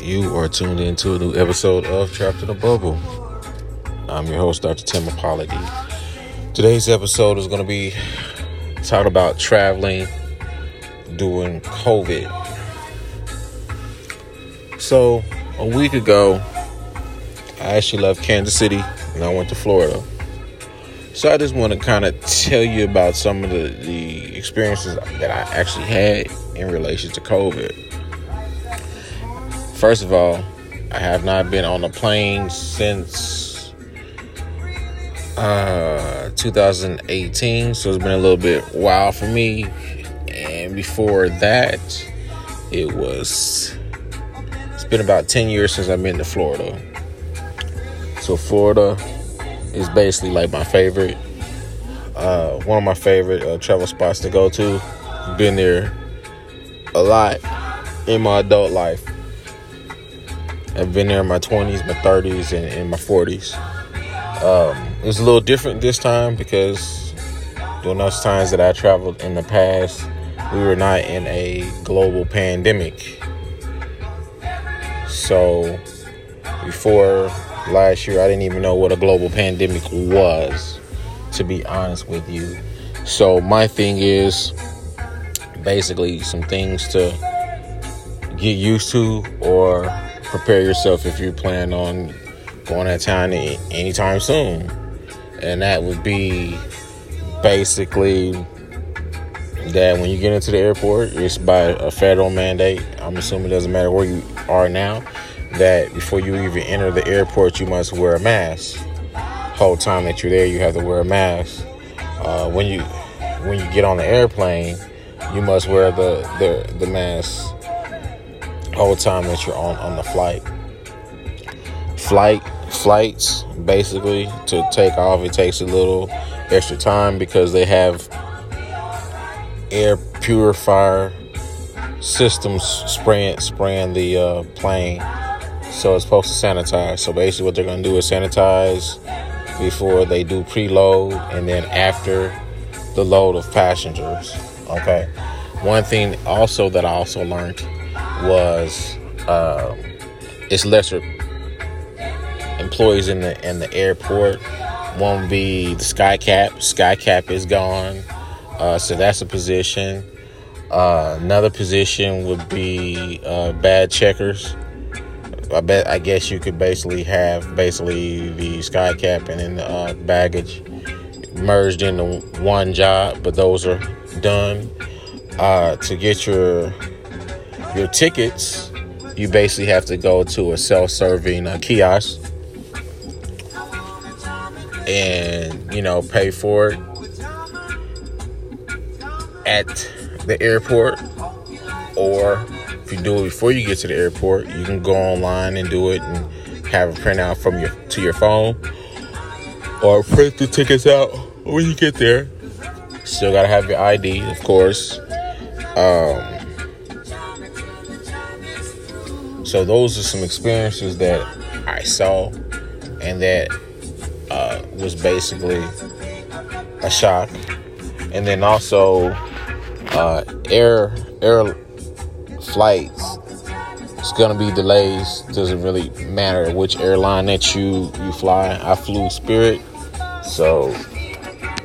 You are tuned into a new episode of Trapped in a Bubble. I'm your host, Dr. Tim Apology. Today's episode is going to be talking about traveling during COVID. So, a week ago, I actually left Kansas City and I went to Florida. So, I just want to kind of tell you about some of the, the experiences that I actually had in relation to COVID. First of all, I have not been on a plane since uh, 2018, so it's been a little bit while for me. And before that, it was it's been about 10 years since I've been to Florida. So Florida is basically like my favorite, uh, one of my favorite uh, travel spots to go to. Been there a lot in my adult life. I've been there in my 20s, my 30s, and in my 40s. Um, it was a little different this time because during those times that I traveled in the past, we were not in a global pandemic. So before last year, I didn't even know what a global pandemic was, to be honest with you. So my thing is basically some things to get used to or prepare yourself if you plan on going to town anytime soon. And that would be basically that when you get into the airport, it's by a federal mandate. I'm assuming it doesn't matter where you are now, that before you even enter the airport, you must wear a mask. Whole time that you're there, you have to wear a mask. Uh, when you when you get on the airplane, you must wear the the, the mask whole time that you're on on the flight. Flight flights basically to take off it takes a little extra time because they have air purifier systems spraying spraying the uh, plane. So it's supposed to sanitize. So basically what they're going to do is sanitize before they do preload and then after the load of passengers okay? One thing also that i also learned was uh, it's lesser employees in the in the airport. Won't be the SkyCap. SkyCap is gone, uh, so that's a position. Uh, another position would be uh, bad checkers. I bet. I guess you could basically have basically the SkyCap and then the uh, baggage merged into one job, but those are done. Uh, to get your your tickets, you basically have to go to a self-serving uh, kiosk and you know pay for it at the airport. Or if you do it before you get to the airport you can go online and do it and have a printout from your to your phone. Or print the tickets out when you get there. Still gotta have your id of course. Um, so those are some experiences that i saw and that uh, was basically a shock. And then also uh, air air flights. It's gonna be delays. Doesn't really matter which airline that you you fly. I flew Spirit, so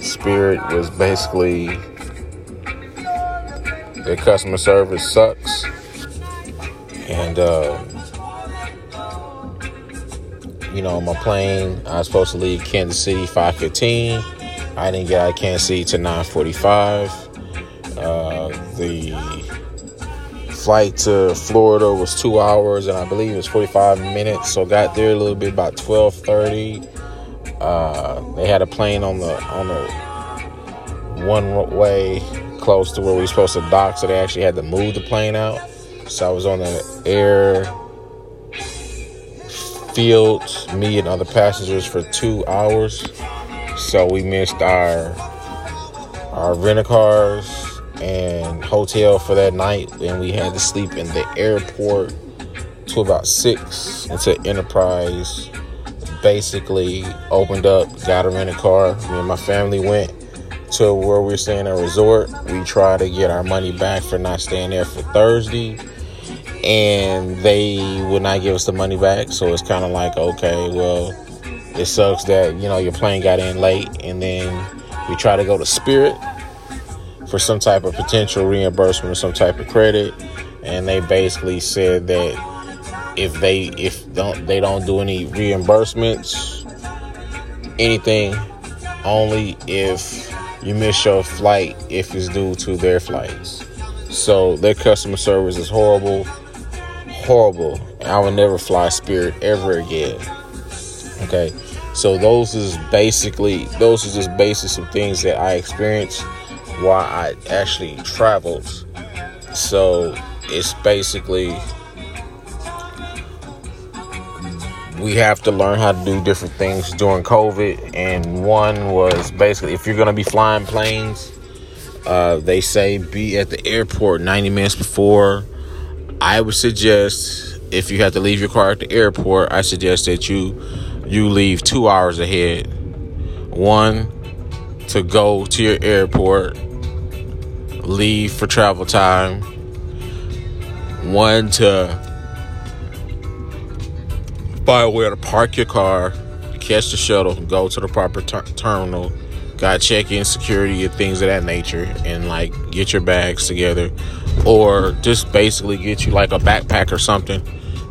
Spirit was basically their customer service sucks, and. Uh, you know, my plane, I was supposed to leave Kansas City 5:15. I didn't get out of Kansas City to 9:45. Uh, the flight to Florida was two hours, and I believe it was 45 minutes. So got there a little bit about 12:30. Uh, they had a plane on the on the one way close to where we were supposed to dock, so they actually had to move the plane out. So I was on the air field, me and other passengers for two hours. So we missed our our rental cars and hotel for that night, and we had to sleep in the airport to about six until Enterprise basically opened up, got a rental car. Me and my family went to where we were staying at a resort. We tried to get our money back for not staying there for Thursday and they would not give us the money back. So it's kind of like, okay, well, it sucks that you know your plane got in late, and then we try to go to Spirit for some type of potential reimbursement or some type of credit, and they basically said that if they if don't they don't do any reimbursements, anything, only if you miss your flight if it's due to their flights. So their customer service is horrible, horrible. I will never fly Spirit ever again. Okay, so those is basically those are just basics of things that I experienced while I actually traveled. So it's basically we have to learn how to do different things during COVID, and one was basically if you're gonna be flying planes uh, they say be at the airport 90 minutes before. I would suggest if you have to leave your car at the airport, I suggest that you you leave two hours ahead. One to go to your airport, leave for travel time. One to find where to park your car, catch the shuttle, go to the proper ter- terminal got check in security and things of that nature and like get your bags together or just basically get you like a backpack or something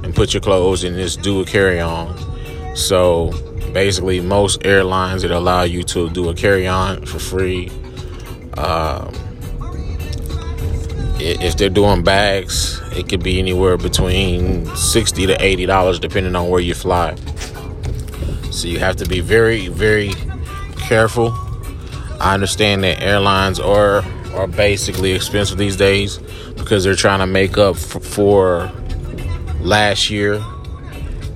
and put your clothes and just do a carry on. So basically, most airlines that allow you to do a carry on for free. Um, if they're doing bags, it could be anywhere between sixty to eighty dollars, depending on where you fly. So you have to be very, very careful I understand that airlines are are basically expensive these days because they're trying to make up for, last year,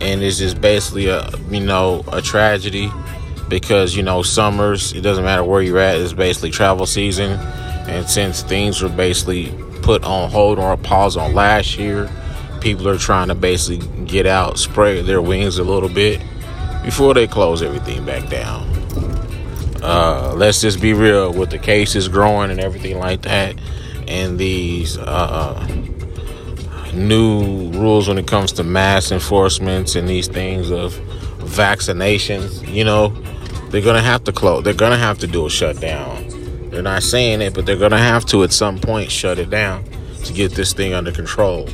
and it's just basically a you know a tragedy because you know summers it doesn't matter where you're at it's basically travel season, and since things were basically put on hold or pause on last year, people are trying to basically get out, spread their wings a little bit before they close everything back down. Uh, let's just be real with the cases growing and everything like that, and these uh, new rules when it comes to mass enforcements and these things of vaccinations. You know, they're gonna have to close. They're gonna have to do a shutdown. They're not saying it, but they're gonna have to at some point shut it down to get this thing under control.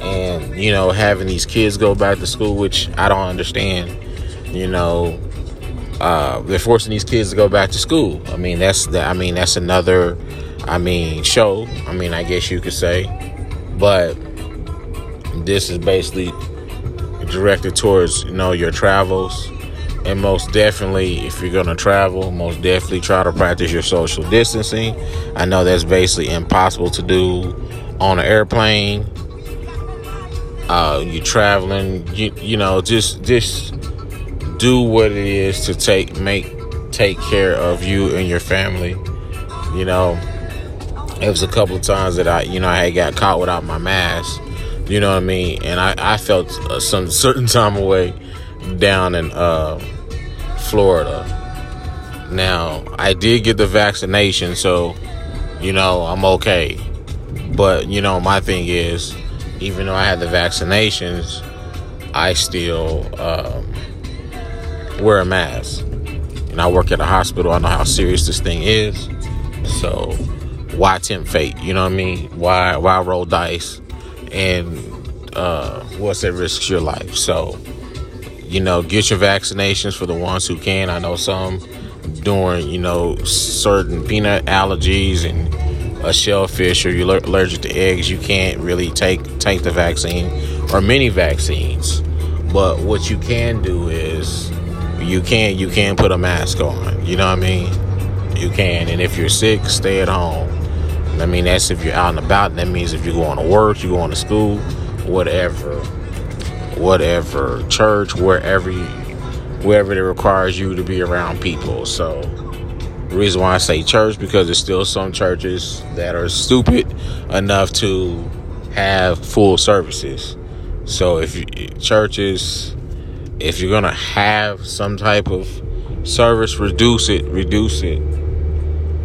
And you know, having these kids go back to school, which I don't understand. You know, uh, they're forcing these kids to go back to school. I mean, that's that. I mean, that's another, I mean, show. I mean, I guess you could say, but this is basically directed towards you know your travels, and most definitely, if you're gonna travel, most definitely try to practice your social distancing. I know that's basically impossible to do on an airplane. Uh, you're traveling, you you know, just just do what it is to take make take care of you and your family. You know, it was a couple of times that I, you know, I got caught without my mask. You know what I mean? And I, I felt uh, some certain time away down in uh, Florida. Now, I did get the vaccination, so, you know, I'm okay. But, you know, my thing is, even though I had the vaccinations, I still um, wear a mask. And I work at a hospital. I know how serious this thing is. So why tempt fate? You know what I mean? Why why roll dice? And uh, what's at risk your life? So you know, get your vaccinations for the ones who can. I know some during you know certain peanut allergies and a shellfish or you're allergic to eggs, you can't really take take the vaccine or many vaccines. But what you can do is you can you can put a mask on. You know what I mean? You can. And if you're sick, stay at home. I mean that's if you're out and about. That means if you're going to work, you're going to school, whatever, whatever, church, wherever you, wherever it requires you to be around people. So the reason why I say church because there's still some churches that are stupid enough to have full services. So if you, churches if you're gonna have some type of service, reduce it, reduce it.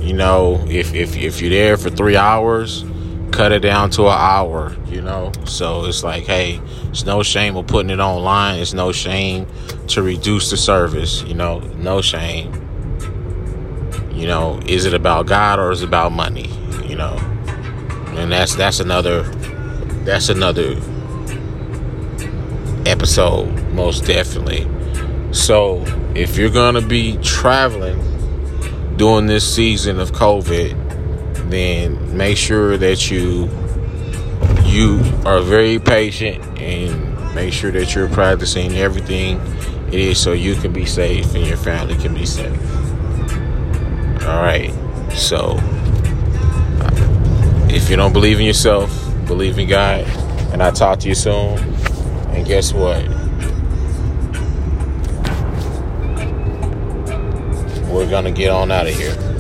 You know, if if if you're there for three hours, cut it down to an hour, you know. So it's like, hey, it's no shame of putting it online. It's no shame to reduce the service, you know, no shame. You know, is it about God or is it about money? You know, and that's that's another that's another episode, most definitely. So if you're gonna be traveling during this season of COVID, then make sure that you you are very patient and make sure that you're practicing everything it is so you can be safe and your family can be safe. All right. So uh, if you don't believe in yourself, believe in God. And I'll talk to you soon. And guess what? We're to get on out of here.